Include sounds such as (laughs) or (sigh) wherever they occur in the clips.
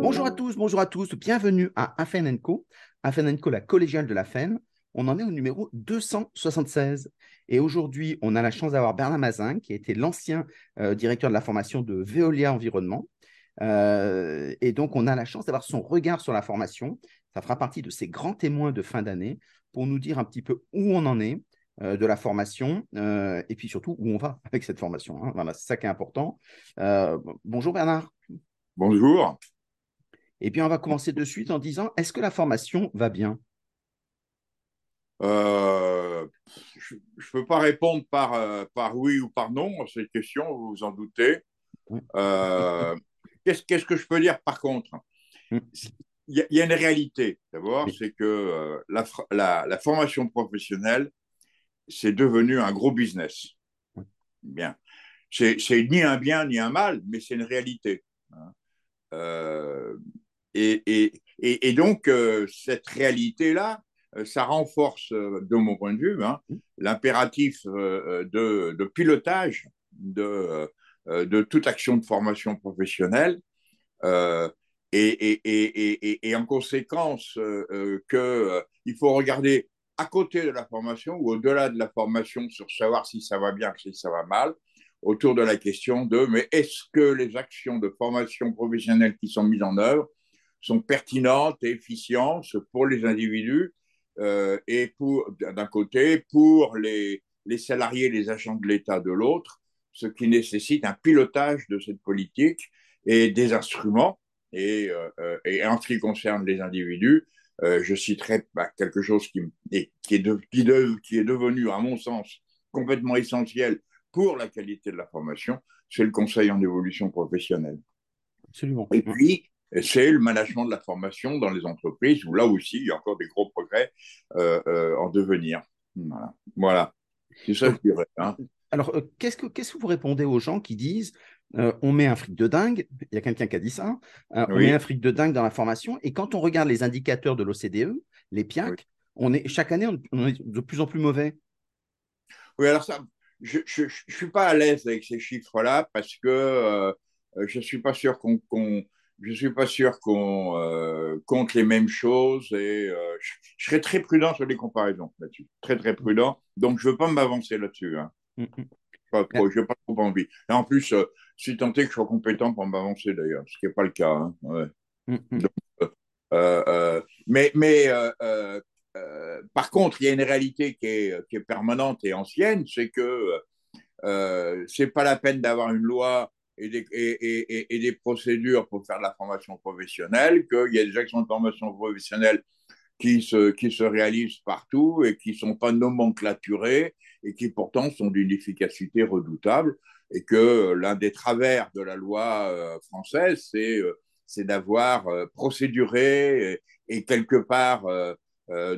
Bonjour à tous, bonjour à tous, bienvenue à Afen Co. Afen Co, la collégiale de la FEN. On en est au numéro 276. Et aujourd'hui, on a la chance d'avoir Bernard Mazin, qui était l'ancien euh, directeur de la formation de Veolia Environnement. Euh, et donc, on a la chance d'avoir son regard sur la formation. Ça fera partie de ces grands témoins de fin d'année pour nous dire un petit peu où on en est euh, de la formation et puis surtout où on va avec cette formation. Hein. Voilà, c'est ça qui est important. bonjour Bernard. Bonjour. Et puis, on va commencer de suite en disant, est-ce que la formation va bien? Euh, Je ne peux pas répondre par, euh, par oui ou par non à cette question, vous vous en doutez. Euh, qu'est-ce, que je peux dire par contre? Mm. Il y, a une réalité, d'abord, c'est que la, la, formation professionnelle, c'est devenu un gros business. Bien. C'est, ni un bien ni un mal, mais c'est une réalité. Hein. Et, donc, euh, cette réalité-là, euh, ça renforce, euh, de mon point de vue, hein, l'impératif de, pilotage de, toute action de formation professionnelle. Et, en conséquence, qu'il faut regarder à côté de la formation ou au-delà de la formation sur savoir si ça va bien, si ça va mal, autour de la question de mais est-ce que les actions de formation professionnelle qui sont mises en œuvre sont pertinentes et efficientes pour les individus euh, et pour d'un côté pour les, les salariés, les agents de l'État de l'autre, ce qui nécessite un pilotage de cette politique et des instruments. Et, euh, et en ce qui concerne les individus, euh, je citerai bah, quelque chose qui, qui, est de, qui, qui est devenu, à mon sens, complètement essentiel pour la qualité de la formation, c'est le conseil en évolution professionnelle. Absolument. Et puis, c'est le management de la formation dans les entreprises, où là aussi, il y a encore des gros progrès euh, euh, en devenir. Voilà. voilà. C'est ça que je dirais. Hein. Alors, euh, qu'est-ce, que, qu'est-ce que vous répondez aux gens qui disent on met un fric de dingue, il y a quelqu'un qui a dit ça, on met un fric de dingue dans la formation, et quand on regarde les indicateurs de l'OCDE, les PIAC, on est, chaque année, on, est de plus en plus mauvais. Oui, alors ça, je ne suis pas à l'aise avec ces chiffres-là parce que je ne suis pas sûr qu'on je suis pas sûr qu'on euh, compte les mêmes choses et euh, je, serais très prudent sur les comparaisons là-dessus, très très prudent. Donc je veux pas m'avancer là-dessus. Hein. Mm, mm. Pas trop, j'ai pas trop envie. Et en plus, euh, je suis tenté que je sois compétent pour m'avancer d'ailleurs, ce qui n'est pas le cas. Hein. Ouais. Mm, mais mais par contre, il y a une réalité qui est, qui est permanente et ancienne, c'est que c'est pas la peine d'avoir une loi et des, procédures pour faire de la formation professionnelle, qu'il y a des actions de formation professionnelle qui se, qui se réalisent partout et qui ne sont pas nomenclaturées et qui pourtant sont d'une efficacité redoutable et que l'un des travers de la loi euh, française, c'est euh, c'est d'avoir euh, procéduré et, quelque part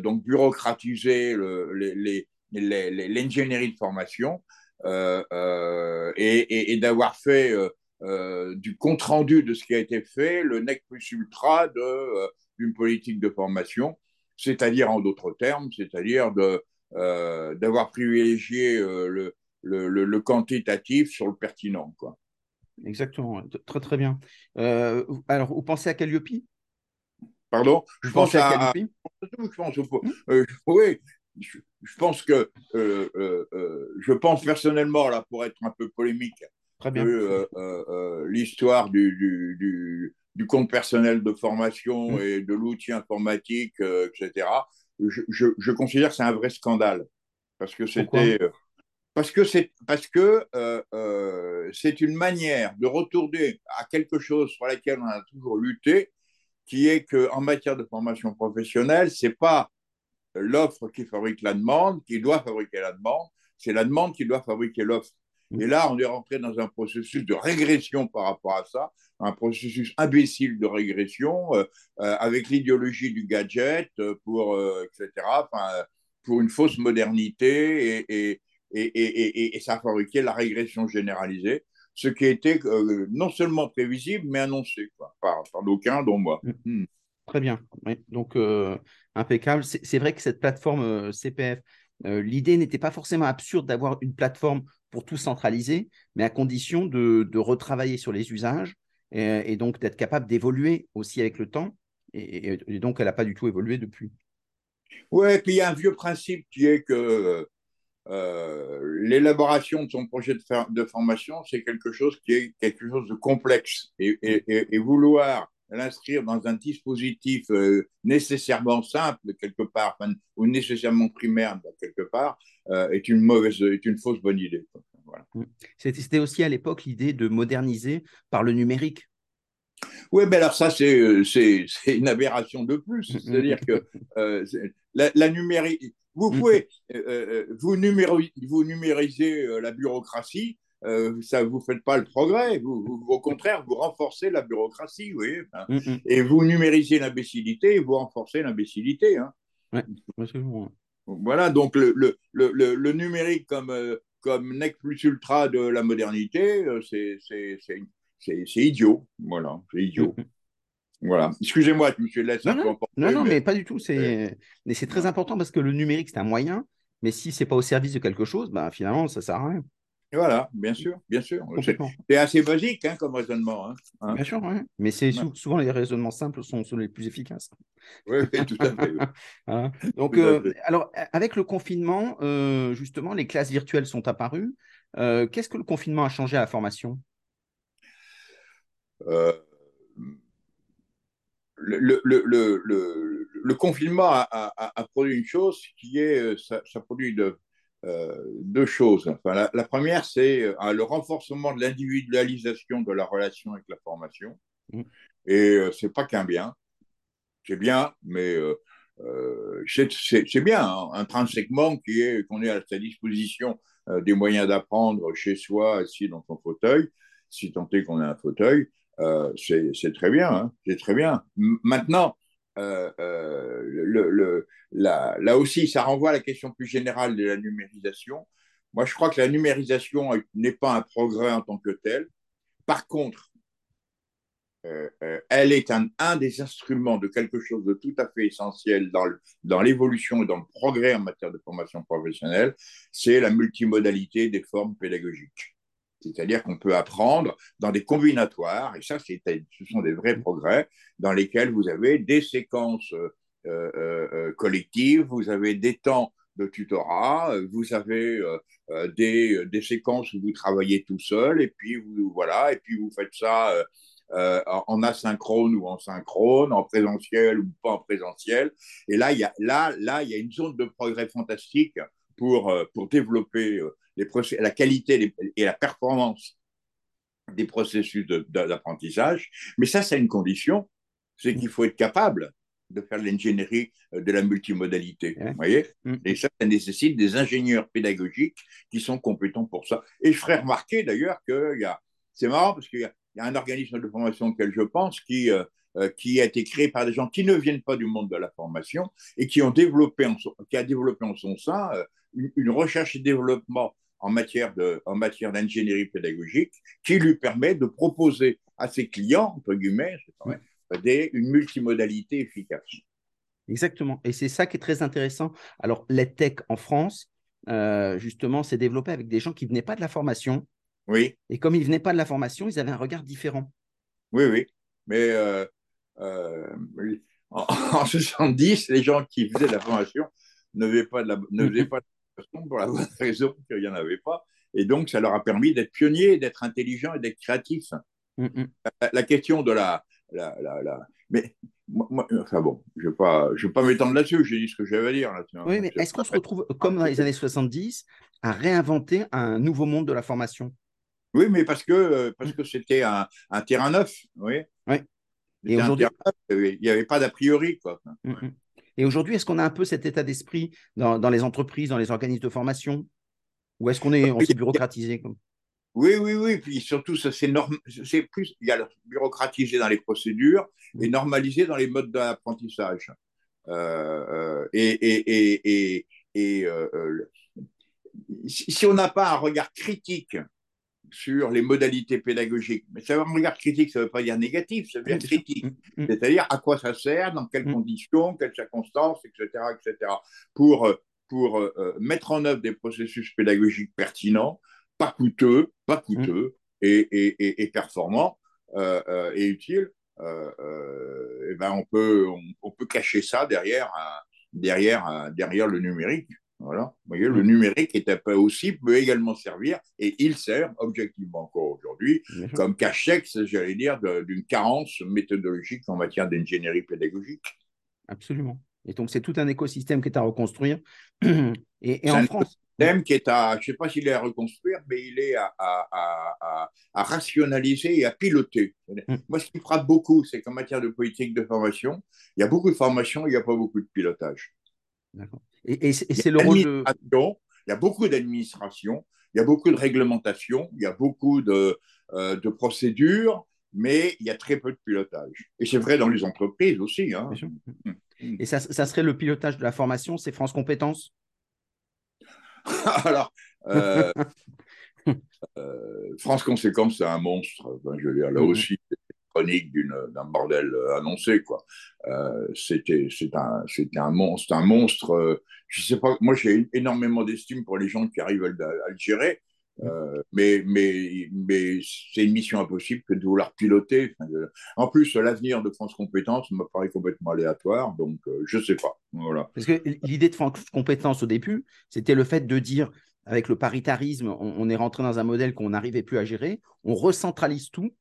donc bureaucratisé l'ingénierie de formation euh, euh, et, d'avoir fait euh, du compte rendu de ce qui a été fait le nec plus ultra d'une politique de formation, c'est-à-dire en d'autres termes, c'est-à-dire d'avoir privilégié le, le, le, quantitatif sur le pertinent. Quoi. Exactement, très très bien. alors, vous pensez à Calliope? Pardon? Je pense à, à Calliope? je pense, euh, oui, je, pense que euh, euh, euh, je pense personnellement là pour être un peu polémique que l'histoire du, du, du, compte personnel de formation mmh. et de l'outil informatique etc je, je, considère que c'est un vrai scandale parce que c'était parce que c'est parce que c'est une manière de retourner à quelque chose sur laquelle on a toujours lutté qui est que en matière de formation professionnelle c'est pas l'offre qui fabrique la demande, qui doit fabriquer la demande, c'est la demande qui doit fabriquer l'offre. Et là, on est rentré dans un processus de régression par rapport à ça, un processus imbécile de régression euh, euh, avec l'idéologie du gadget, euh, pour, etc., pour une fausse modernité et, et, et, et, ça a fabriqué la régression généralisée, ce qui était non seulement prévisible, mais annoncé quoi, par, par d'aucuns, dont moi. Très bien. Donc, impeccable. C'est vrai que cette plateforme euh, CPF, euh, l'idée n'était pas forcément absurde d'avoir une plateforme pour tout centraliser, mais à condition de, retravailler sur les usages et, donc d'être capable d'évoluer aussi avec le temps. Et, donc, elle n'a pas du tout évolué depuis. Oui, puis il y a un vieux principe qui est que euh, l'élaboration de son projet de, de formation, c'est quelque chose qui est quelque chose de complexe. Et, vouloir l'inscrire dans un dispositif euh, nécessairement simple quelque part, ou nécessairement primaire quelque part, euh, est une mauvaise, est une fausse bonne idée. C'était aussi à l'époque l'idée de moderniser par le numérique. Oui, mais alors ça, c'est une aberration de plus. Mmh, mmh. C'est-à-dire que la, la numérique, vous pouvez, vous, vous numérisez la bureaucratie, euh, ça ne vous fait pas le progrès. Vous, au contraire, vous renforcez la bureaucratie, oui. Mm, mm. Et vous numérisez l'imbécilité et vous renforcez l'imbécilité. Hein. Voilà, donc le, le, le, le numérique comme, euh, comme nec plus ultra de la modernité, euh, c'est idiot. Voilà, c'est idiot. Mm, voilà. Excusez-moi, je me suis laissé non, non, non, non, mais... pas du tout. C'est mais c'est très important parce que le numérique, c'est un moyen. Mais si c'est pas au service de quelque chose, ben, finalement, ça sert à rien. Voilà, bien sûr, bien sûr. C'est assez basique hein, comme raisonnement. Hein, hein. Bien sûr, oui. mais c'est souvent les raisonnements simples sont, les plus efficaces. Oui, tout à fait. (laughs) Donc, euh, alors, avec le confinement, euh, justement, les classes virtuelles sont apparues. Euh, qu'est-ce que le confinement a changé à la formation? Le, le, confinement a, produit une chose qui est, ça, ça produit de euh, deux choses. Enfin, la, première, c'est euh, le renforcement de l'individualisation de la relation avec la formation. Mm. Et euh, c'est pas qu'un bien. C'est bien, mais c'est bien, hein, intrinsèquement, qui est qu'on est à sa disposition des moyens d'apprendre chez soi, assis dans son fauteuil, si tant est qu'on a un fauteuil. c'est très bien, hein, c'est très bien. Maintenant, euh, euh, là aussi, ça renvoie à la question plus générale de la numérisation. Moi, je crois que la numérisation n'est pas un progrès en tant que tel. Par contre, euh, elle est un, des instruments de quelque chose de tout à fait essentiel dans l'évolution et dans le progrès en matière de formation professionnelle, c'est la multimodalité des formes pédagogiques. C'est-à-dire qu'on peut apprendre dans des combinatoires, et ça, ce sont des vrais progrès, dans lesquels vous avez des séquences euh, euh, euh, collectives, vous avez des temps de tutorat, vous avez des, des, séquences où vous travaillez tout seul, et puis vous, voilà, et puis vous faites ça en asynchrone ou en synchrone, en présentiel ou pas en présentiel. Et là, il y a, là, là, il y a une zone de progrès fantastique pour, pour développer la qualité et la performance des processus d'apprentissage. Mais ça, c'est une condition, c'est qu'il faut être capable de faire l'ingénierie euh, de la multimodalité. Vous voyez? Mm. Et ça, ça nécessite des ingénieurs pédagogiques qui sont compétents pour ça. Et je ferai remarquer d'ailleurs que c'est marrant parce qu'il y, a un organisme de formation auquel je pense qui, euh, euh, qui a été créé par des gens qui ne viennent pas du monde de la formation et qui, ont développé qui a développé en son sein une, recherche et développement en matière de, en matière d'ingénierie pédagogique qui lui permet de proposer à ses clients, entre guillemets, des, une multimodalité efficace. Exactement. Et c'est ça qui est très intéressant. Alors, l'EdTech en France, euh, justement, s'est développé avec des gens qui ne venaient pas de la formation. Oui. Et comme ils ne venaient pas de la formation, ils avaient un regard différent. Oui, oui. Mais euh, euh, en, (laughs) en, 70, les gens qui faisaient de la formation ne faisaient pas de la, ne faisaient pas de pour la bonne (laughs) raison qu'il n'y en avait pas. Et donc, ça leur a permis d'être pionniers, d'être intelligents et d'être créatifs. Mm, mm. la, question de la. la, la, Mais, moi, enfin bon, je ne vais pas, pas m'étendre là-dessus, j'ai dit ce que j'avais à dire. Là oui, mais est-ce qu'on se retrouve, comme dans les années 70, à réinventer un nouveau monde de la formation? Oui, mais parce que parce que c'était un, un, terrain neuf, oui. Oui. Et aujourd'hui, il n'y avait pas d'a priori, quoi. Mm, et aujourd'hui, est-ce qu'on a un peu cet état d'esprit dans, les entreprises, dans les organismes de formation? Ou est-ce qu'on est, on s'est bureaucratisé Oui, oui, oui. Puis surtout, c'est norm... plus il y a bureaucratisé dans les procédures et normalisé dans les modes d'apprentissage. Euh, et, et, euh, si on n'a pas un regard critique sur les modalités pédagogiques. Mais ça, un regard critique, ça ne veut pas dire négatif, ça veut dire critique. Mm, mm. C'est-à-dire à quoi ça sert, dans quelles mm. conditions, quelles circonstances, etc., etc. Pour, euh, pour euh, euh, mettre en œuvre des processus pédagogiques pertinents, pas coûteux, pas coûteux et, et, et, performants. et utile, et ben on, peut, on, peut cacher ça derrière, derrière, derrière le numérique. Voilà. Vous voyez, le numérique est aussi, peut également servir, et il sert objectivement encore aujourd'hui, comme cachex, j'allais dire, d'une carence méthodologique en matière d'ingénierie pédagogique. Absolument. Et donc, c'est tout un écosystème qui est à reconstruire. (clears throat) Et, en France. Système qui est à, je ne sais pas s'il est à reconstruire, mais il est à, à, à, rationaliser et à piloter. Mm. Moi, ce qui frappe beaucoup, c'est qu'en matière de politique de formation, il y a beaucoup de formation, il n'y a pas beaucoup de pilotage. Et, c'est le rôle de. Il y a beaucoup d'administration, il y a beaucoup de réglementation, il y a beaucoup de, euh, de procédures, mais il y a très peu de pilotage. Et c'est vrai dans les entreprises aussi. Hein. Mm. Et ça, ça, serait le pilotage de la formation, c'est France Compétences? (laughs) Alors, euh, (laughs) euh, France Conséquence, c'est un monstre. je veux dire, là aussi, chronique d'un bordel euh, annoncé. Euh, c'était un un monstre un monstre. Euh, je sais pas. Moi j'ai énormément d'estime pour les gens qui arrivent à, le gérer. mais mais mais c'est une mission impossible que de vouloir piloter. en plus, l'avenir de France Compétences me paraît complètement aléatoire, donc je sais pas. Voilà. Parce que l'idée de France Compétences au début, c'était le fait de dire avec le paritarisme, on est rentré dans un modèle qu'on n'arrivait plus à gérer, on recentralise tout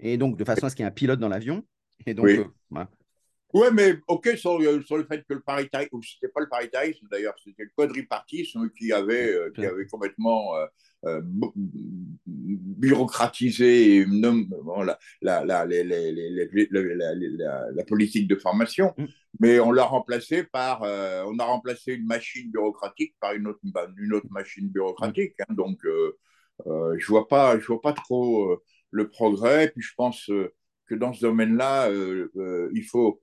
et donc de façon à ce qu'il y ait un pilote dans l'avion. Et donc, oui. Euh, mais ok, sur, sur, le fait que le paritarisme, ou c'était pas le paritarisme d'ailleurs, c'était le quadripartisme qui avait, euh, qui avait complètement euh, bureaucratisé la, la, la, la, politique de formation, mm. mais on l'a remplacé par, on a remplacé une machine bureaucratique par une autre, une autre machine bureaucratique. Hein, donc, je vois pas, je vois pas trop le progrès. Puis je pense euh, que dans ce domaine-là, euh, euh, il faut.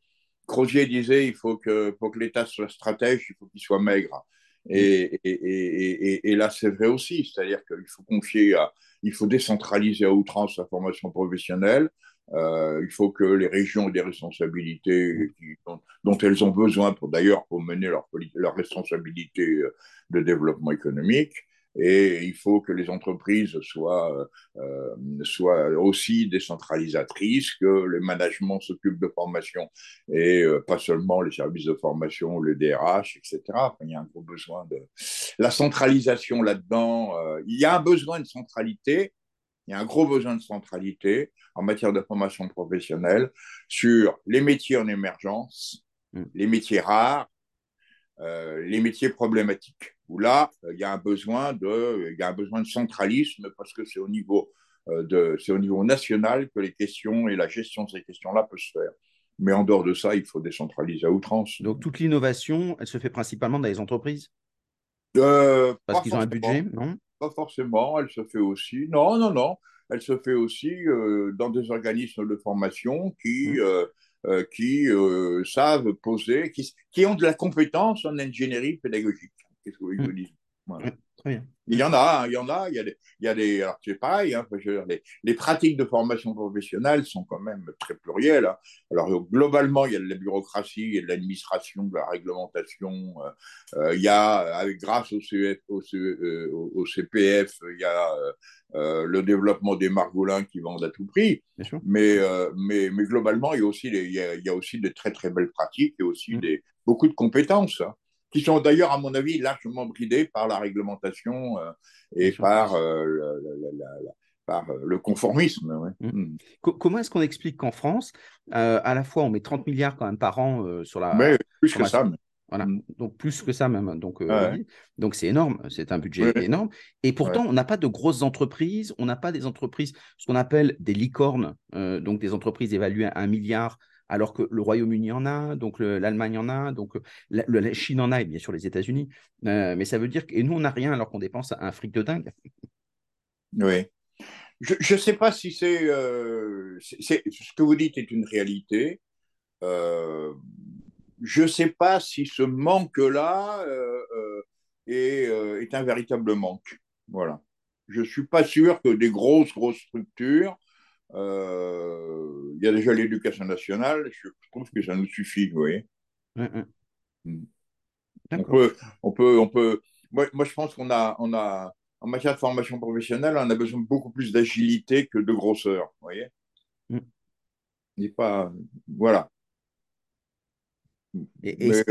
Crozier disait il faut que pour que l'État soit stratège, il faut qu'il soit maigre. Et, et, et, et là, c'est vrai aussi, c'est-à-dire qu'il faut confier, à, il faut décentraliser à outrance la formation professionnelle. il faut que les régions aient des responsabilités dont, dont, elles ont besoin pour d'ailleurs pour mener leur, leur responsabilité de développement économique et il faut que les entreprises soient, euh, soient aussi décentralisatrices, que le management s'occupe de formation et euh, pas seulement les services de formation, les DRH, etc. il y a un gros besoin de la centralisation là-dedans. Euh, il y a un besoin de centralité. Il y a un gros besoin de centralité en matière de formation professionnelle sur les métiers en émergence, mm. les métiers rares, les métiers problématiques où là, euh, il y a un besoin de, il y a un besoin de centralisme parce que c'est au niveau euh, c'est au niveau national que les questions et la gestion de ces questions-là peuvent se faire. Mais en dehors de ça, il faut décentraliser à outrance. Donc toute l'innovation, elle se fait principalement dans les entreprises? Euh, Parce qu'ils ont un budget, non? Pas forcément, elle se fait aussi. Non, non, non. Elle se fait aussi dans des organismes de formation qui, mmh. qui savent poser, qui, qui, ont de la compétence en ingénierie pédagogique. Qu'est-ce que vous voulez que je Très bien. Il y en a, hein, il y en a, il y a des, il y a des alors c'est pareil, hein, les, les, pratiques de formation professionnelle sont quand même très plurielles. Hein. Alors globalement, il y a de la bureaucratie, il y a de l'administration, de la réglementation, euh, euh, il y a, avec, grâce au, CF, au, euh, au, CPF, il y a euh, le développement des margolins qui vendent à tout prix. Mais, mais, mais globalement, il y, a aussi il, y a, il y a aussi de très très belles pratiques et aussi mmh. des, beaucoup de compétences. Qui sont d'ailleurs, à mon avis, largement bridés par la réglementation euh, et par, euh, le, par euh, le conformisme. Mmh. Mmh. Comment est-ce qu'on explique qu'en France, à la fois, on met 30 milliards quand même par an sur la. Mais plus que ça. Voilà, mmh. donc plus que ça même. Donc, donc c'est énorme, c'est un budget énorme. Et pourtant, on n'a pas de grosses entreprises, on n'a pas des entreprises, ce qu'on appelle des licornes, donc des entreprises évaluées à un milliard alors que le Royaume-Uni en a, donc l'Allemagne en a, donc la, Chine en a, et bien sûr les États-Unis. Euh, mais ça veut dire que nous, on n'a rien alors qu'on dépense un fric de dingue. (laughs) Oui. Je ne sais pas si euh, c'est, Ce que vous dites est une réalité. Euh, je ne sais pas si ce manque-là est, est, un véritable manque. Voilà. Je ne suis pas sûr que des grosses, grosses structures euh, il y a déjà l'éducation nationale, je trouve que ça nous suffit, vous voyez. Mm. On peut, on peut, on peut. Moi, moi je pense qu'on a, on a, en matière de formation professionnelle, on a besoin de beaucoup plus d'agilité que de grosseur, vous voyez. Mm. Il n'est pas. Voilà. Et, mais,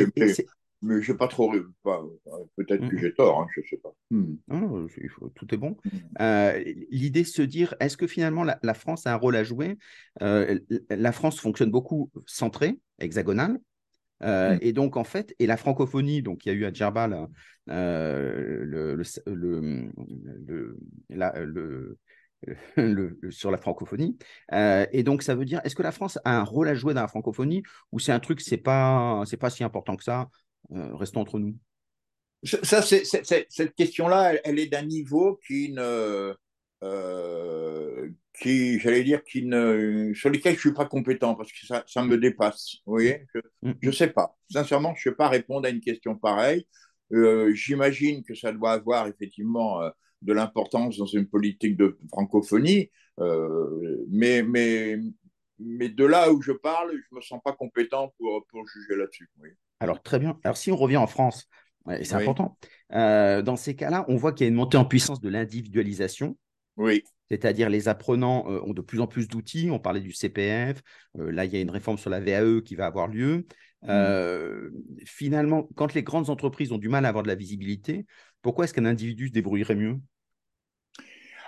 je n'ai pas trop. Peut-être que mm. j'ai tort, hein, je ne sais pas. Mm. Non, tout est bon. Euh, l'idée de se dire, est-ce que finalement la, France a un rôle à jouer? Euh, La France fonctionne beaucoup centrée, hexagonale. Euh, et donc, en fait, et la francophonie, donc il y a eu à Djerba (laughs) le, le, sur la francophonie. Euh, et donc, ça veut dire, est-ce que la France a un rôle à jouer dans la francophonie? Ou c'est un truc, c'est pas, c'est pas si important que ça? euh, Restons entre nous. Ça, cette question-là, elle, est d'un niveau qui ne, qui, j'allais dire, qui ne, sur lesquels je ne suis pas compétent parce que ça, ça me dépasse. Vous voyez Je ne mm. sais pas. Sincèrement, je ne sais pas répondre à une question pareille. Euh, j'imagine que ça doit avoir effectivement euh, de l'importance dans une politique de francophonie, euh, mais, mais, mais de là où je parle, je ne me sens pas compétent pour, pour juger là-dessus. Oui. Alors, très bien. Alors, si on revient en France, c'est important, dans ces cas-là, on voit qu'il y a une montée en puissance de l'individualisation. Oui. C'est-à-dire les apprenants euh, ont de plus en plus d'outils. On parlait du CPF. Euh, là, il y a une réforme sur la VAE qui va avoir lieu. Mmh. Euh, finalement, quand les grandes entreprises ont du mal à avoir de la visibilité, pourquoi est-ce qu'un individu se débrouillerait mieux?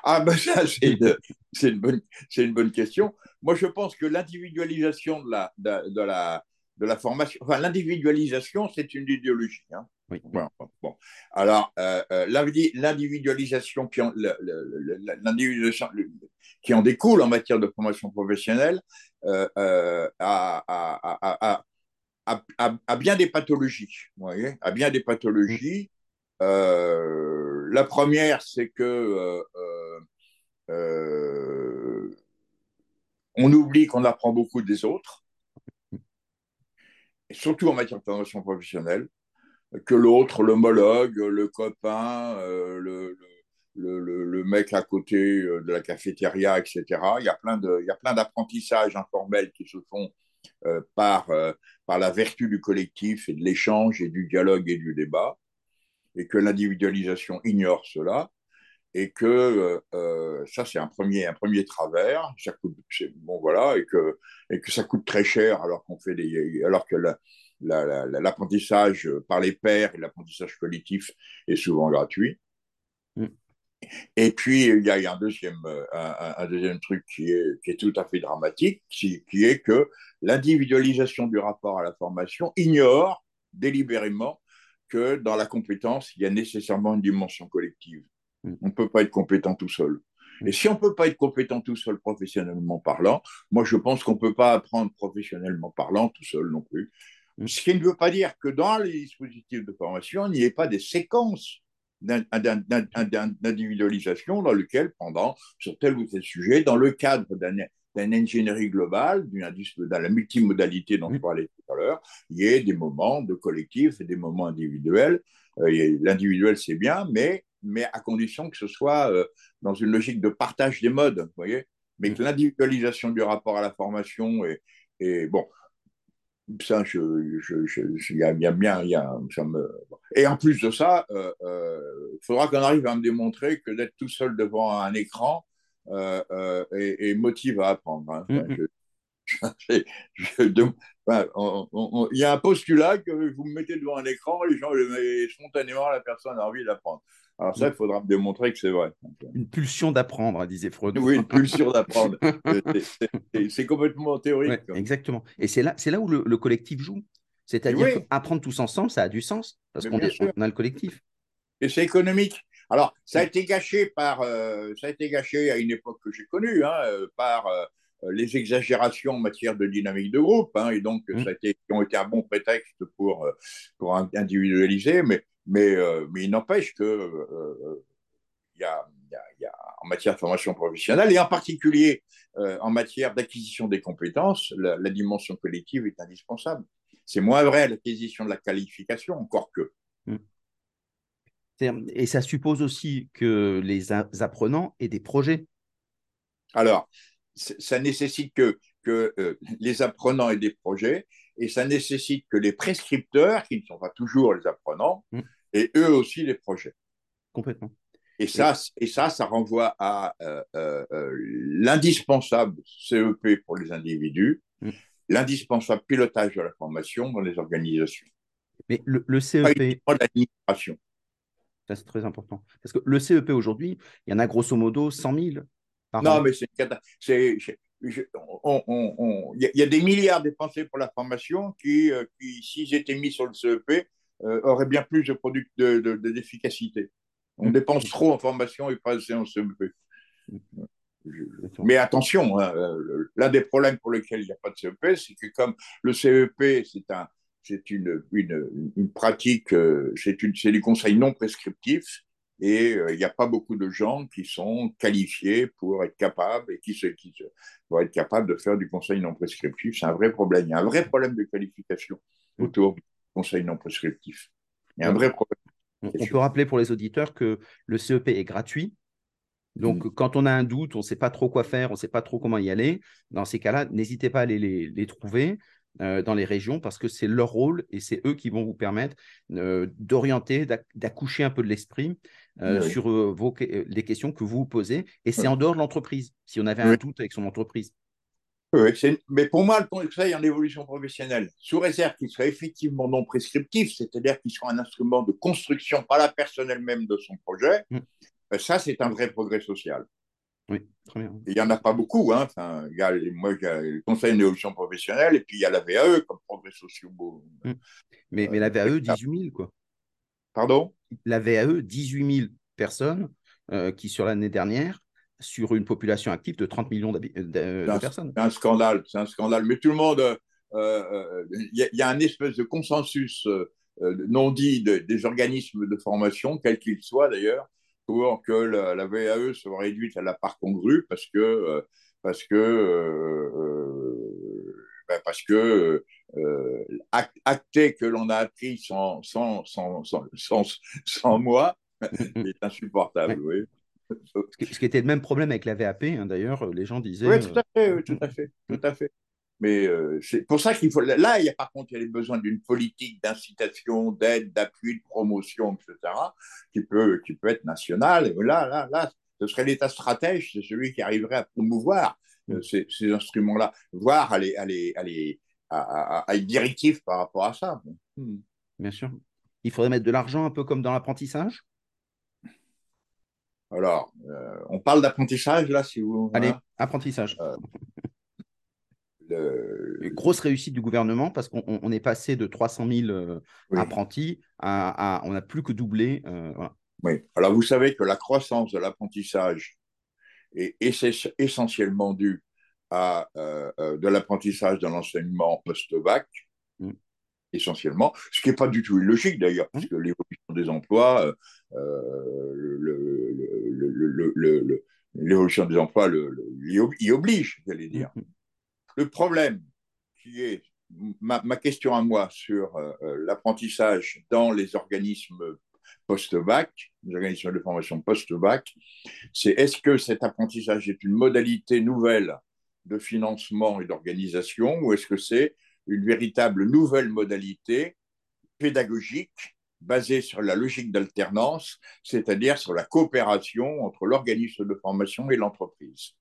Ah ben ça, (laughs) c'est une, bonne, une bonne question. Moi, je pense que l'individualisation de la, de la, de la formation. Enfin, l'individualisation, c'est une idéologie. Hein. Oui. Bon, Alors, euh, euh, l'individualisation qui, en, qui en découle en matière de formation professionnelle euh, a, bien des pathologies. Vous voyez a bien des pathologies. la première, c'est que on oublie qu'on apprend beaucoup des autres surtout en matière de formation professionnelle, que l'autre, l'homologue, le copain, euh, le, le, le, mec à côté euh, de la cafétéria, etc. Il y a plein il y a plein d'apprentissages informels qui se font euh, par, par la vertu du collectif et de l'échange et du dialogue et du débat, et que l'individualisation ignore cela et que euh, ça c'est un premier un premier travers ça coûte bon voilà et que et que ça coûte très cher alors qu'on fait des alors que l'apprentissage la, par les pairs et l'apprentissage collectif est souvent gratuit mm. et puis il y, a, un deuxième un, un, deuxième truc qui est qui est tout à fait dramatique qui, qui est que l'individualisation du rapport à la formation ignore délibérément que dans la compétence il y a nécessairement une dimension collective. On ne peut pas être compétent tout seul. Mm. Et si on ne peut pas être compétent tout seul professionnellement parlant, moi je pense qu'on ne peut pas apprendre professionnellement parlant tout seul non plus. Mm. Ce qui ne veut pas dire que dans les dispositifs de formation, il n'y ait pas des séquences d'individualisation dans lesquelles, pendant, sur tel ou tel sujet, dans le cadre d'un ingénierie globale, dans la multimodalité dont je parlais tout à l'heure, il y ait des moments de collectif et des moments individuels. Euh, l'individuel, c'est bien, mais mais à condition que ce soit euh, dans une logique de partage des modes, vous voyez Mais que mm. l'individualisation du rapport à la formation est, bon, ça, je, je, y, a, bien, y a, ça me... Et en plus de ça, il euh, euh, faudra qu'on arrive à me démontrer que d'être tout seul devant un écran est, motive à apprendre. Hein. Il y a un postulat que vous me mettez devant un écran, les gens, spontanément, la personne a envie d'apprendre. Alors ça, il faudra me démontrer que c'est vrai. Une pulsion d'apprendre, disait Freud. Oui, une (laughs) pulsion d'apprendre. c'est complètement théorique. exactement. Et c'est là, là où le, collectif joue. C'est-à-dire qu'apprendre tous ensemble, ça a du sens, parce qu'on a le collectif. Et c'est économique. Alors, ça a été gâché par, euh, ça a été gâché à une époque que j'ai connue, hein, euh, par euh, les exagérations en matière de dynamique de groupe, hein, et donc mmh. ça a été, qui ont été un bon prétexte pour, pour individualiser, mais mais, euh, mais il n'empêche que euh, il y, a, y, a, en matière de formation professionnelle et en particulier euh, en matière d'acquisition des compétences, la, dimension collective est indispensable. C'est moins vrai à l'acquisition de la qualification, encore que. Hmm. Et ça suppose aussi que les apprenants aient des projets. Alors, ça nécessite que, que les apprenants aient des projets et ça nécessite que les prescripteurs, qui ne sont pas toujours les apprenants, hmm et eux aussi les projets. Complètement. Et ça, et ça, ça renvoie à euh, euh, euh, l'indispensable CEP pour les individus, mm. l'indispensable pilotage de la formation dans les organisations. Mais le, le CEP. l'administration. Ça, c'est très important. Parce que le CEP aujourd'hui, il y en a grosso modo 100 000 par non, mais c'est. Il y, a des milliards dépensés pour la formation qui, qui s'ils étaient mis sur le CEP, auraient bien plus de d'efficacité. De, on dépense trop en formation et pas assez en CEP. Mais attention, hein, euh, l'un des problèmes pour lesquels il n'y a pas de CEP, c'est que comme le CEP, c'est un, c'est une, une, pratique, euh, c'est du conseil non prescriptif, et euh, il n'y a pas beaucoup de gens qui sont qualifiés pour être capables et qui, se, qui pour être capables de faire du conseil non prescriptif. C'est un vrai problème. Il y a un vrai problème de qualification autour du conseil non prescriptif. Il y a un vrai problème on, peut rappeler pour les auditeurs que le CEP est gratuit. Donc, mmh. quand on a un doute, on ne sait pas trop quoi faire, on ne sait pas trop comment y aller, dans ces cas-là, n'hésitez pas à aller les, trouver euh, dans les régions parce que c'est leur rôle et c'est eux qui vont vous permettre euh, d'orienter, d'accoucher un peu de l'esprit euh, sur vos, les questions que vous vous posez. Et c'est en dehors de l'entreprise, si on avait un doute avec son entreprise. Oui, mais pour moi, le conseil en évolution professionnelle, sous réserve qu'il soit effectivement non prescriptif, c'est-à-dire qu'il soit un instrument de construction par la personne elle-même de son projet, mm. ben ça, c'est un vrai progrès social. Oui, très bien. Il n'y en a pas beaucoup. Hein. Enfin, il, y a, moi, il y a le conseil en évolution professionnelle et puis il y a la VAE comme progrès social. Mm. Mais, mais la VAE, 18 000, quoi. Pardon? La VAE, 18 000 personnes euh, qui, sur l'année dernière, sur une population active de 30 millions de, personnes. C'est un scandale, c'est un scandale. Mais tout le monde, il euh, euh, y, a un espèce de consensus euh, non dit des organismes de formation, quels qu'ils soient d'ailleurs, pour que la, VAE soit réduite à la part congrue, parce que parce que ben parce que acter que l'on a appris sans, sans, sans, sans, sans moi (laughs) est insupportable. oui. Ce qui était le même problème avec la VAP, hein, d'ailleurs, les gens disaient. Oui, tout à fait, euh, tout à fait, tout à fait. Mais euh, c'est pour ça qu'il faut. Là, il y a par contre, il y a besoin d'une politique d'incitation, d'aide, d'appui, de promotion, etc., qui peut, qui peut être nationale. Et là, là, là, ce serait l'État stratège, c'est celui qui arriverait à promouvoir euh, ces, ces instruments-là, voire à, les, à, les, à, les, à, à, être directif par rapport à ça. Hmm. Bien sûr. Il faudrait mettre de l'argent un peu comme dans l'apprentissage? Alors, euh, on parle d'apprentissage là, si vous. Allez, apprentissage. Euh, grosse réussite du gouvernement parce qu'on est passé de 300 000 euh, apprentis à, on n'a plus que doublé. Oui. Alors vous savez que la croissance de l'apprentissage est essentiellement due à de l'apprentissage de l'enseignement post-bac. Mm. essentiellement, ce qui n'est pas du tout illogique d'ailleurs, mm. puisque l'évolution des emplois, l'évolution des emplois le, y oblige, j'allais dire. Mm-hmm. Le problème qui est ma, question à moi sur euh, euh, l'apprentissage dans les organismes post-bac, les organismes de formation post-bac, c'est est-ce que cet apprentissage est une modalité nouvelle de financement et d'organisation ou est-ce que c'est une véritable nouvelle modalité pédagogique basé sur la logique d'alternance, c'est-à-dire sur la coopération entre l'organisme de formation et l'entreprise.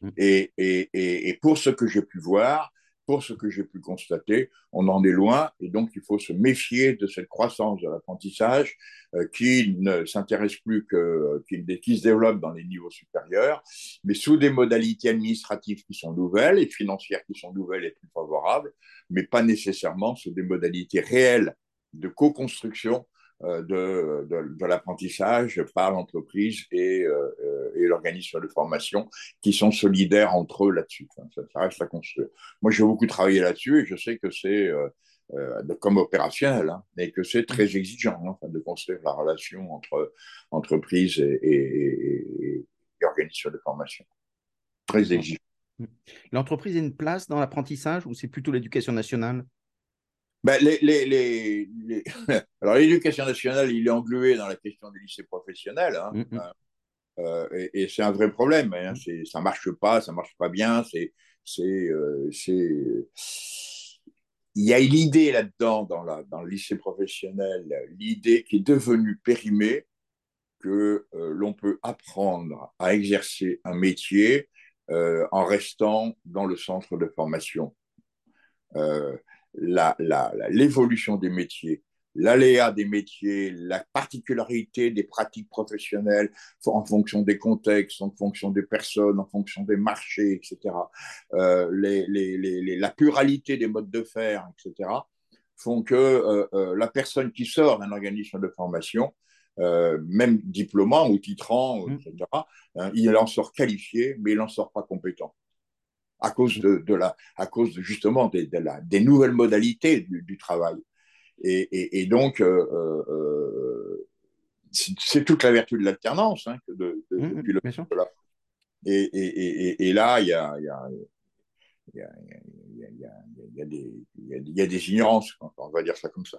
Mm. Et, et, et, pour ce que j'ai pu voir, pour ce que j'ai pu constater, on en est loin et donc il faut se méfier de cette croissance de l'apprentissage euh, qui ne s'intéresse plus que, qui, qui, se développe dans les niveaux supérieurs, mais sous des modalités administratives qui sont nouvelles et financières qui sont nouvelles et plus favorables, mais pas nécessairement sous des modalités réelles de co-construction euh, de, de, l'apprentissage par l'entreprise et, euh, et l'organisme de formation qui sont solidaires entre eux là-dessus. ça, reste à construire. Moi, j'ai beaucoup travaillé là-dessus et je sais que c'est euh, comme opérationnel, hein, mais que c'est très exigeant hein, de construire la relation entre entreprise et, et, et organisme de formation. Très exigeant. L'entreprise a une place dans l'apprentissage ou c'est plutôt l'éducation nationale? Ben, les, les, les, (laughs) Alors, l'éducation nationale, il est englué dans la question du lycée professionnel. Hein. Mm, mm. Euh, et, c'est un vrai problème. Hein. Mm. Ça marche pas, ça marche pas bien. C'est, c'est, euh, Il y a une idée là-dedans, dans, la, dans le lycée professionnel, l'idée qui est devenue périmée, que l'on peut apprendre à exercer un métier en restant dans le centre de formation. L'évolution des métiers, l'aléa des métiers, la particularité des pratiques professionnelles en fonction des contextes, en fonction des personnes, en fonction des marchés, etc., euh, la pluralité des modes de faire, etc., font que euh, euh, la personne qui sort d'un organisme de formation, même diplômant ou titrant, etc., hein, il en sort qualifié, mais il n'en sort pas compétent à cause de, la, à cause justement des, des nouvelles modalités du travail. Et, donc, euh, euh, euh, c'est toute la vertu de l'alternance hein, de, depuis le là. Et, là, il y a, y, y, a, des ignorances, on va dire ça comme ça.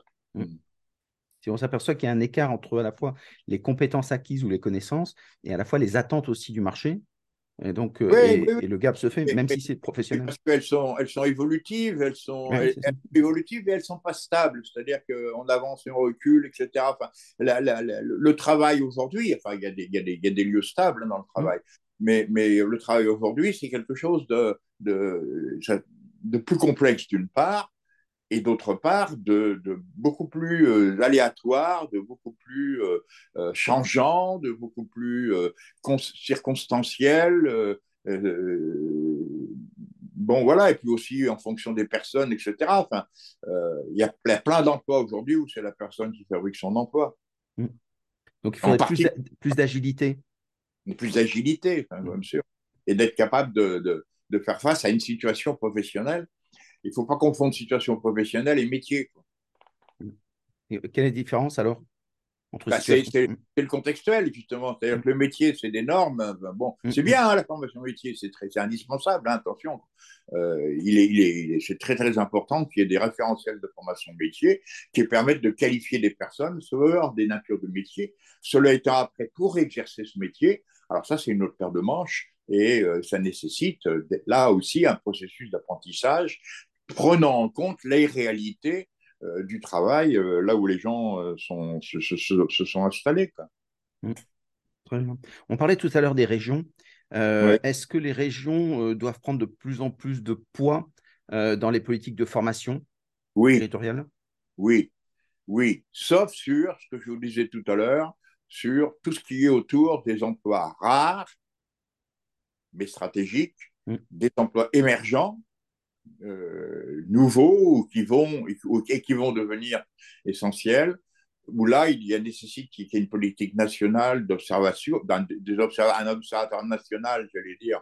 Si on s'aperçoit qu'il y a un écart entre à la fois les compétences acquises ou les connaissances et à la fois les attentes aussi du marché, et donc, euh, et, le gap se fait, même si c'est professionnel. Parce qu'elles sont, elles sont évolutives, elles sont évolutives et elles sont pas stables. C'est-à-dire qu'on avance et on recule, etc. Enfin, le travail aujourd'hui, enfin, il y, a des, y, a des, y a des lieux stables dans le mmh. travail, mais, mais le travail aujourd'hui, c'est quelque chose de, de, de plus complexe d'une part, et d'autre part de, beaucoup plus euh, aléatoire, de beaucoup plus euh, euh, changeant, de beaucoup plus circonstanciel. bon, voilà, et puis aussi en fonction des personnes, etc. Enfin, il y a plein d'emplois aujourd'hui où c'est la personne qui fabrique son emploi. Mmh. Donc il faudrait plus d'agilité. Plus d'agilité, bien sûr. Et d'être capable de, de, faire face à une situation professionnelle il ne faut pas confondre situation professionnelle et métier. Et quelle est la différence alors bah, c'est, le contextuel, justement. C'est-à-dire que le métier, c'est des normes. Ben, bon, mm, c'est bien, hein, la formation métier, c'est, très, indispensable, hein, attention. Euh, il est, il est, c'est très, très important qu'il y ait des référentiels de formation métier qui permettent de qualifier des personnes selon des natures de métier. Cela étant après, pour exercer ce métier, alors ça, c'est une autre paire de manches et euh, ça nécessite euh, là aussi un processus d'apprentissage prenant en compte les réalités euh, du travail euh, là où les gens euh, sont, se, sont installés. Mmh. On parlait tout à l'heure des régions. Est-ce que les régions doivent prendre de plus en plus de poids dans les politiques de formation oui. territoriale Oui, oui, sauf sur ce que je vous disais tout à l'heure, sur tout ce qui est autour des emplois rares, mais stratégiques, mmh. des emplois émergents, euh, nouveaux qui vont, et qui vont devenir essentiels, où là, il y a nécessité qu'il y ait une politique nationale d'observation, un, un observateur national, j'allais dire,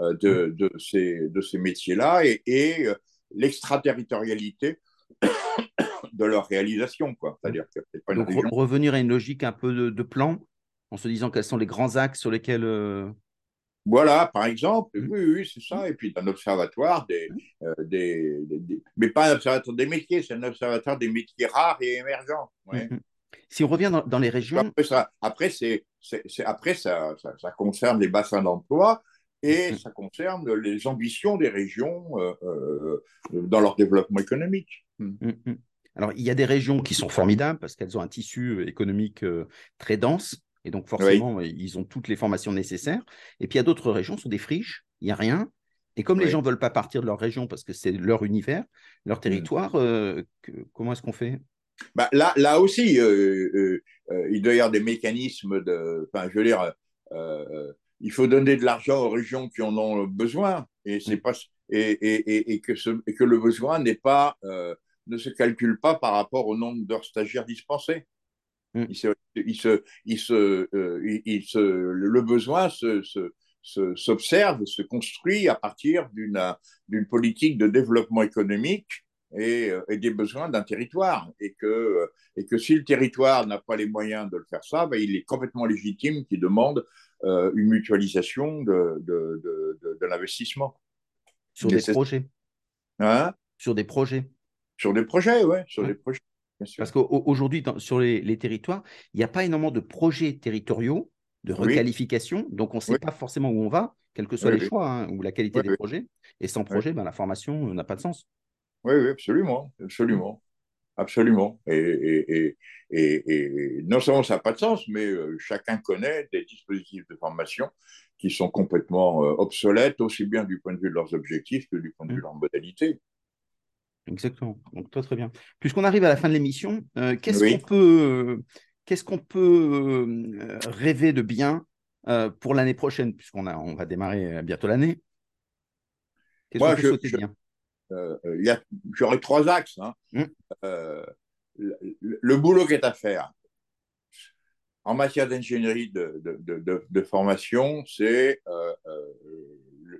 euh, de, de, ces, de ces métiers-là et, et euh, l'extraterritorialité (coughs) de leur réalisation. Quoi. C'est-à-dire pas Donc, revenir à une logique un peu de, de, plan, en se disant quels sont les grands axes sur lesquels voilà, par exemple, mmh. oui, oui, c'est ça. Et puis un observatoire des, mmh. euh, des, mais pas un observatoire des métiers, c'est un observatoire des métiers rares et émergents. Mmh, si on revient dans, les régions. Après, ça, après, c'est, après ça, ça, concerne les bassins d'emploi et ça concerne les ambitions des régions euh, euh, dans leur développement économique. Alors, il y a des régions qui sont formidables parce qu'elles ont un tissu économique très dense. Et donc, forcément, ils ont toutes les formations nécessaires. Et puis, il y a d'autres régions, sont des friches, il n'y a rien. Et comme les gens ne veulent pas partir de leur région parce que c'est leur univers, leur mmh. territoire, euh, comment est-ce qu'on fait? Bah, là, là aussi, euh, euh, il doit y avoir des mécanismes de. Enfin, je veux dire, il faut donner de l'argent aux régions qui en ont besoin. Et, c'est mmh. pas, et, et, et, que ce, et que le besoin n'est pas, ne se calcule pas par rapport au nombre d'heures stagiaires dispensées. Mmh. Il se, il se, il se, euh, il se, le besoin se, se, s'observe, se construit à partir d'une, d'une politique de développement économique et, euh, et des besoins d'un territoire. Et que, et que si le territoire n'a pas les moyens de le faire ça, ben il est complètement légitime qu'il demande euh, une mutualisation de, de, de, de l'investissement. Sur des projets. Hein? Sur des projets. Sur des projets, ouais, sur des projets. Parce qu'aujourd'hui, sur les, territoires, il n'y a pas énormément de projets territoriaux de requalification, donc on ne sait pas forcément où on va, quels que soient les choix hein, ou la qualité des projets. Et sans projet, ben, la formation n'a pas de sens. Oui, oui, absolument, absolument. absolument. Et, non seulement ça n'a pas de sens, mais chacun connaît des dispositifs de formation qui sont complètement obsolètes, aussi bien du point de vue de leurs objectifs que du point de vue de mmh. leurs modalités. Exactement. Donc, toi, très bien. Puisqu'on arrive à la fin de l'émission, qu'est-ce qu'on peut, qu'est-ce qu'on peut rêver de bien pour l'année prochaine, puisqu'on a, on va démarrer bientôt l'année Moi, je, bien? euh, j'aurais trois axes. Hein. Mmh. Euh, le, boulot qui est à faire en matière d'ingénierie de, de, formation, c'est euh,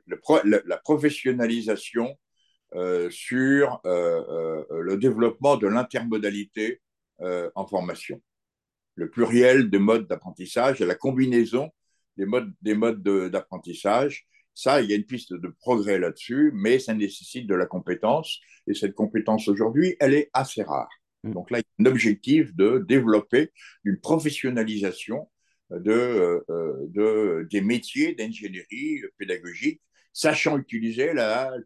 la professionnalisation sur le développement de l'intermodalité en formation. Le pluriel des modes d'apprentissage et la combinaison des modes, des modes d'apprentissage ça, il y a une piste de progrès là-dessus, mais ça nécessite de la compétence. Et cette compétence aujourd'hui, elle est assez rare. Mm. Donc là, il y a un objectif de développer une professionnalisation de, euh, euh, de des métiers d'ingénierie pédagogique, sachant utiliser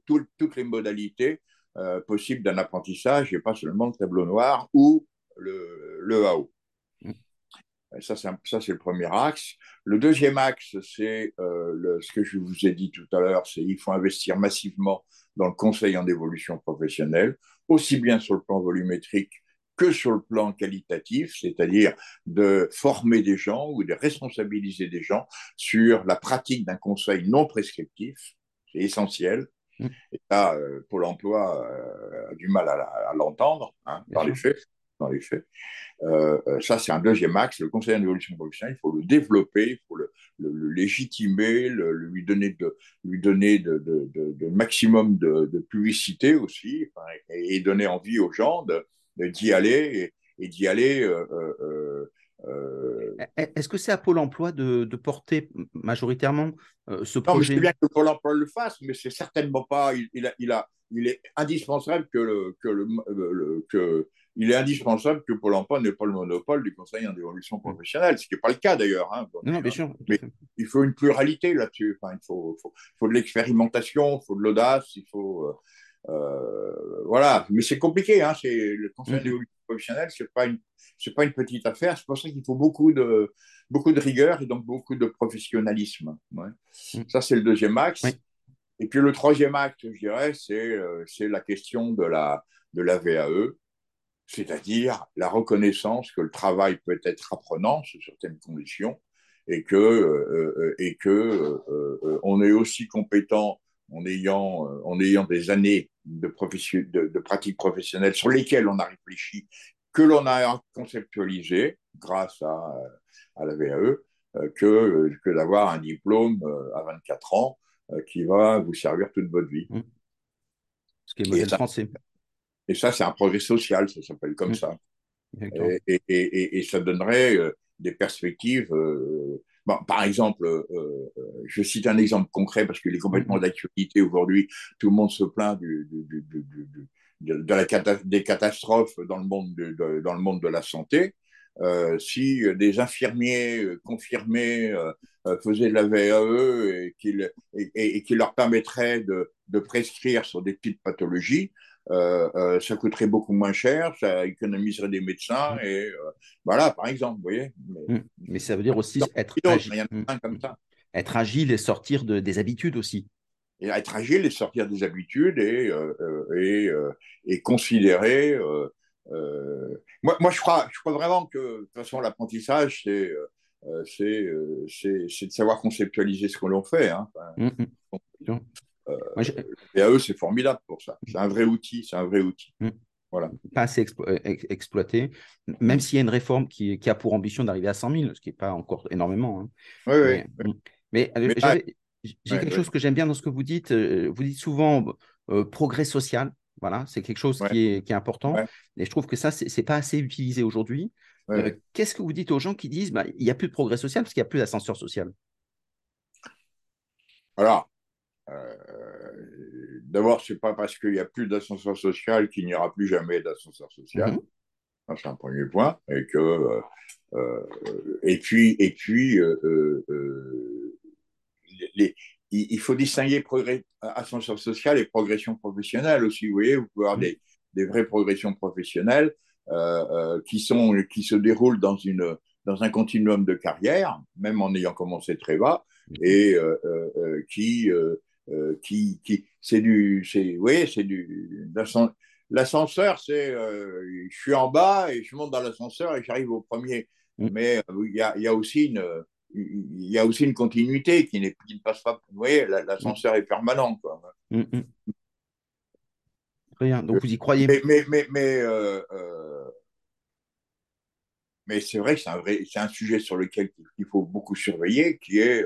toutes les modalités euh, possibles d'un apprentissage et pas seulement le tableau noir ou le, le AO. Ça, c'est le premier axe. Le deuxième axe, c'est euh, ce que je vous ai dit tout à l'heure, c'est qu'il faut investir massivement dans le conseil en évolution professionnelle, aussi bien sur le plan volumétrique que sur le plan qualitatif, c'est-à-dire de former des gens ou de responsabiliser des gens sur la pratique d'un conseil non prescriptif, c'est essentiel. Mmh. Et là, euh, Pôle emploi euh, a du mal à, l'entendre, hein, par les faits dans les faits. Euh, euh, ça, c'est un deuxième axe. Le conseil en évolution professionnelle, il faut le développer, il faut le, légitimer, lui donner de, lui donner de, de, maximum de, publicité aussi, et, donner envie aux gens d'y aller et, d'y aller. Euh, Est-ce que c'est à Pôle emploi de, porter majoritairement ce projet Non, je sais bien que Pôle emploi le fasse, mais c'est certainement pas. Il, a, il, a, il est indispensable que, le, que, le, que il est indispensable que Pôle emploi n'ait pas le monopole du conseil en évolution professionnelle, ce qui n'est pas le cas d'ailleurs. Hein, non, bien sûr. Mais il faut une pluralité là-dessus. Enfin, il faut, faut, faut de l'expérimentation, il faut de l'audace, il faut. Euh, euh voilà, mais c'est compliqué. Hein, le conseil en évolution professionnelle, ce n'est pas, une, pas une petite affaire. C'est pour ça qu'il faut beaucoup de, beaucoup de rigueur et donc beaucoup de professionnalisme. Ouais. Mm. Ça, c'est le deuxième axe. Et puis le troisième acte, je dirais, c'est euh, la question de la, de la VAE c'est-à-dire la reconnaissance que le travail peut être apprenant sous certaines conditions et que, euh, euh, et que euh, on est aussi compétent en ayant, en ayant des années de, de, de pratique professionnelle sur lesquelles on a réfléchi, que l'on a conceptualisé grâce à, à la VAE, que, que d'avoir un diplôme à 24 ans qui va vous servir toute votre vie. Mmh. Ce qui est modèle français. Et ça, c'est un progrès social, ça s'appelle comme mmh. ça. Et, et, et, ça donnerait euh, des perspectives. Euh, par exemple, euh, je cite un exemple concret parce qu'il est complètement mmh. d'actualité aujourd'hui. Tout le monde se plaint du, du, de, la des catastrophes dans le monde de, dans le monde de la santé. si des infirmiers confirmés faisaient de la VAE et qu'il et, qui leur permettrait de, de prescrire sur des petites pathologies, euh, euh, ça coûterait beaucoup moins cher, ça économiserait des médecins, mm. et euh, voilà, par exemple, vous voyez. Mais, mm. ça veut dire aussi être agile. Mm. Comme ça. Être agile et sortir de, des habitudes aussi. Et être agile et sortir des habitudes et, et, et, considérer. moi, moi je, crois, je crois vraiment que, de toute façon, l'apprentissage, c'est. c'est de savoir conceptualiser ce que l'on fait. Hein. Euh, VAE, c'est formidable pour ça. C'est un vrai outil, c'est un vrai outil. Mm. Voilà. Pas assez euh, exploité, même s'il y a une réforme qui, qui a pour ambition d'arriver à 100 000, ce qui n'est pas encore énormément. Hein. Oui, oui. Mais, euh, j'ai quelque chose que j'aime bien dans ce que vous dites. Vous dites souvent progrès social. Voilà, c'est quelque chose qui, est, qui, est, important. Et je trouve que ça, ce n'est pas assez utilisé aujourd'hui. Qu'est-ce que vous dites aux gens qui disent bah, il n'y a plus de progrès social parce qu'il n'y a plus d'ascenseur social? Alors, euh, d'abord, c'est pas parce qu'il n'y a plus d'ascenseur social qu'il n'y aura plus jamais d'ascenseur social. Mhm. C'est un premier point. Et que euh, euh, et puis et puis il faut distinguer progrès, ascenseur social et progression professionnelle aussi. Vous voyez, vous pouvez avoir mhm. des, des vraies progressions professionnelles qui, sont, qui se déroulent dans, une, dans un continuum de carrière, même en ayant commencé très bas, et qui, qui, qui c'est du, c'est, oui, c'est du, l'ascenseur, c'est, je suis en bas et je monte dans l'ascenseur et j'arrive au premier. Mm. Mais il y a, y, a, aussi une, il y a aussi une continuité qui, qui ne passe pas. Vous voyez, l'ascenseur est permanent. Quoi. Mm, mm. Rien. Donc vous y croyez Mais, mais, mais, mais, euh, euh, mais c'est vrai que c'est un, vrai, c'est un sujet sur lequel il faut beaucoup surveiller, qui est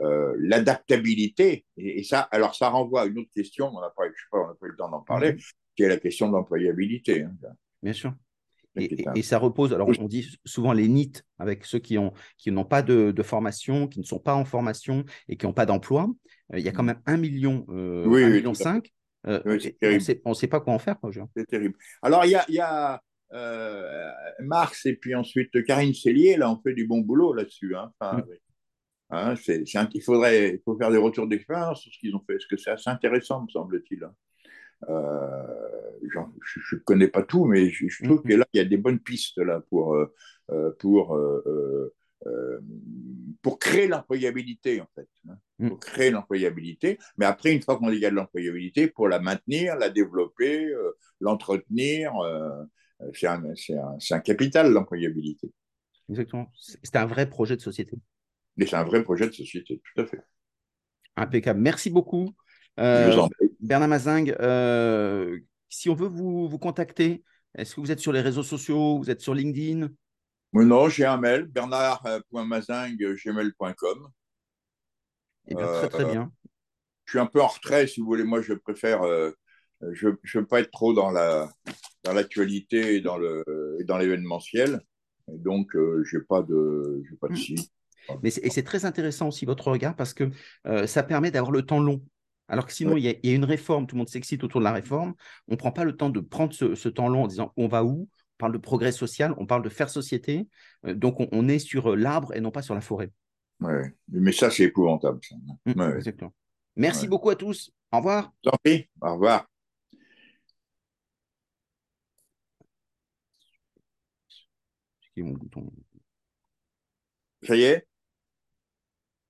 euh, l'adaptabilité. Et, ça, alors ça renvoie à une autre question, on n'a pas, pas, pas eu le temps d'en parler, mm-hmm. qui est la question de l'employabilité. Hein. Bien sûr. Et, ça repose, alors on dit souvent les NIT avec ceux qui n'ont qui pas de, de, formation, qui ne sont pas en formation et qui n'ont pas d'emploi. il y a quand même un million, euh, oui, 1 million 5 euh, on ne sait pas quoi en faire. C'est terrible. Alors, il y a, y a euh, Marx et puis ensuite Karine Cellier, là, on fait du bon boulot là-dessus. Hein. Enfin, mm. Hein, il, faudrait, il faut faire des retours d'expérience sur ce qu'ils ont fait. Parce que c'est assez intéressant, me semble-t-il. Hein. Euh, je ne connais pas tout, mais je, je trouve mm. que là, il y a des bonnes pistes là, pour, pour euh, pour créer l'employabilité, en fait. Hein, mm. pour créer l'employabilité. Mais après, une fois qu'on a de l'employabilité, pour la maintenir, la développer, euh, l'entretenir, euh, c'est un, un, un, capital, l'employabilité. Exactement. C'est un vrai projet de société. Et c'est un vrai projet de société, tout à fait. Impeccable. Merci beaucoup. Bernard Mazingue, si on veut vous, vous contacter, est-ce que vous êtes sur les réseaux sociaux, vous êtes sur LinkedIn? Non, j'ai un mail, bernard.mazingue.gmail.com. Eh très, très bien. Euh, je suis un peu en retrait, si vous voulez. Moi, je préfère. Euh, je ne veux pas être trop dans l'actualité la, dans et dans l'événementiel. Donc, euh, je n'ai pas de, pas de hmm. site. Mais et c'est très intéressant aussi votre regard parce que ça permet d'avoir le temps long. Alors que sinon, il y, a une réforme, tout le monde s'excite autour de la réforme. On ne prend pas le temps de prendre ce, ce, temps long en disant on va où? Parle de progrès social, on parle de faire société. Euh, donc, on, est sur euh, l'arbre et non pas sur la forêt. Oui, mais ça, c'est épouvantable. Mmh, Merci beaucoup à tous. Au revoir. Au revoir. mon bouton? Ça y est?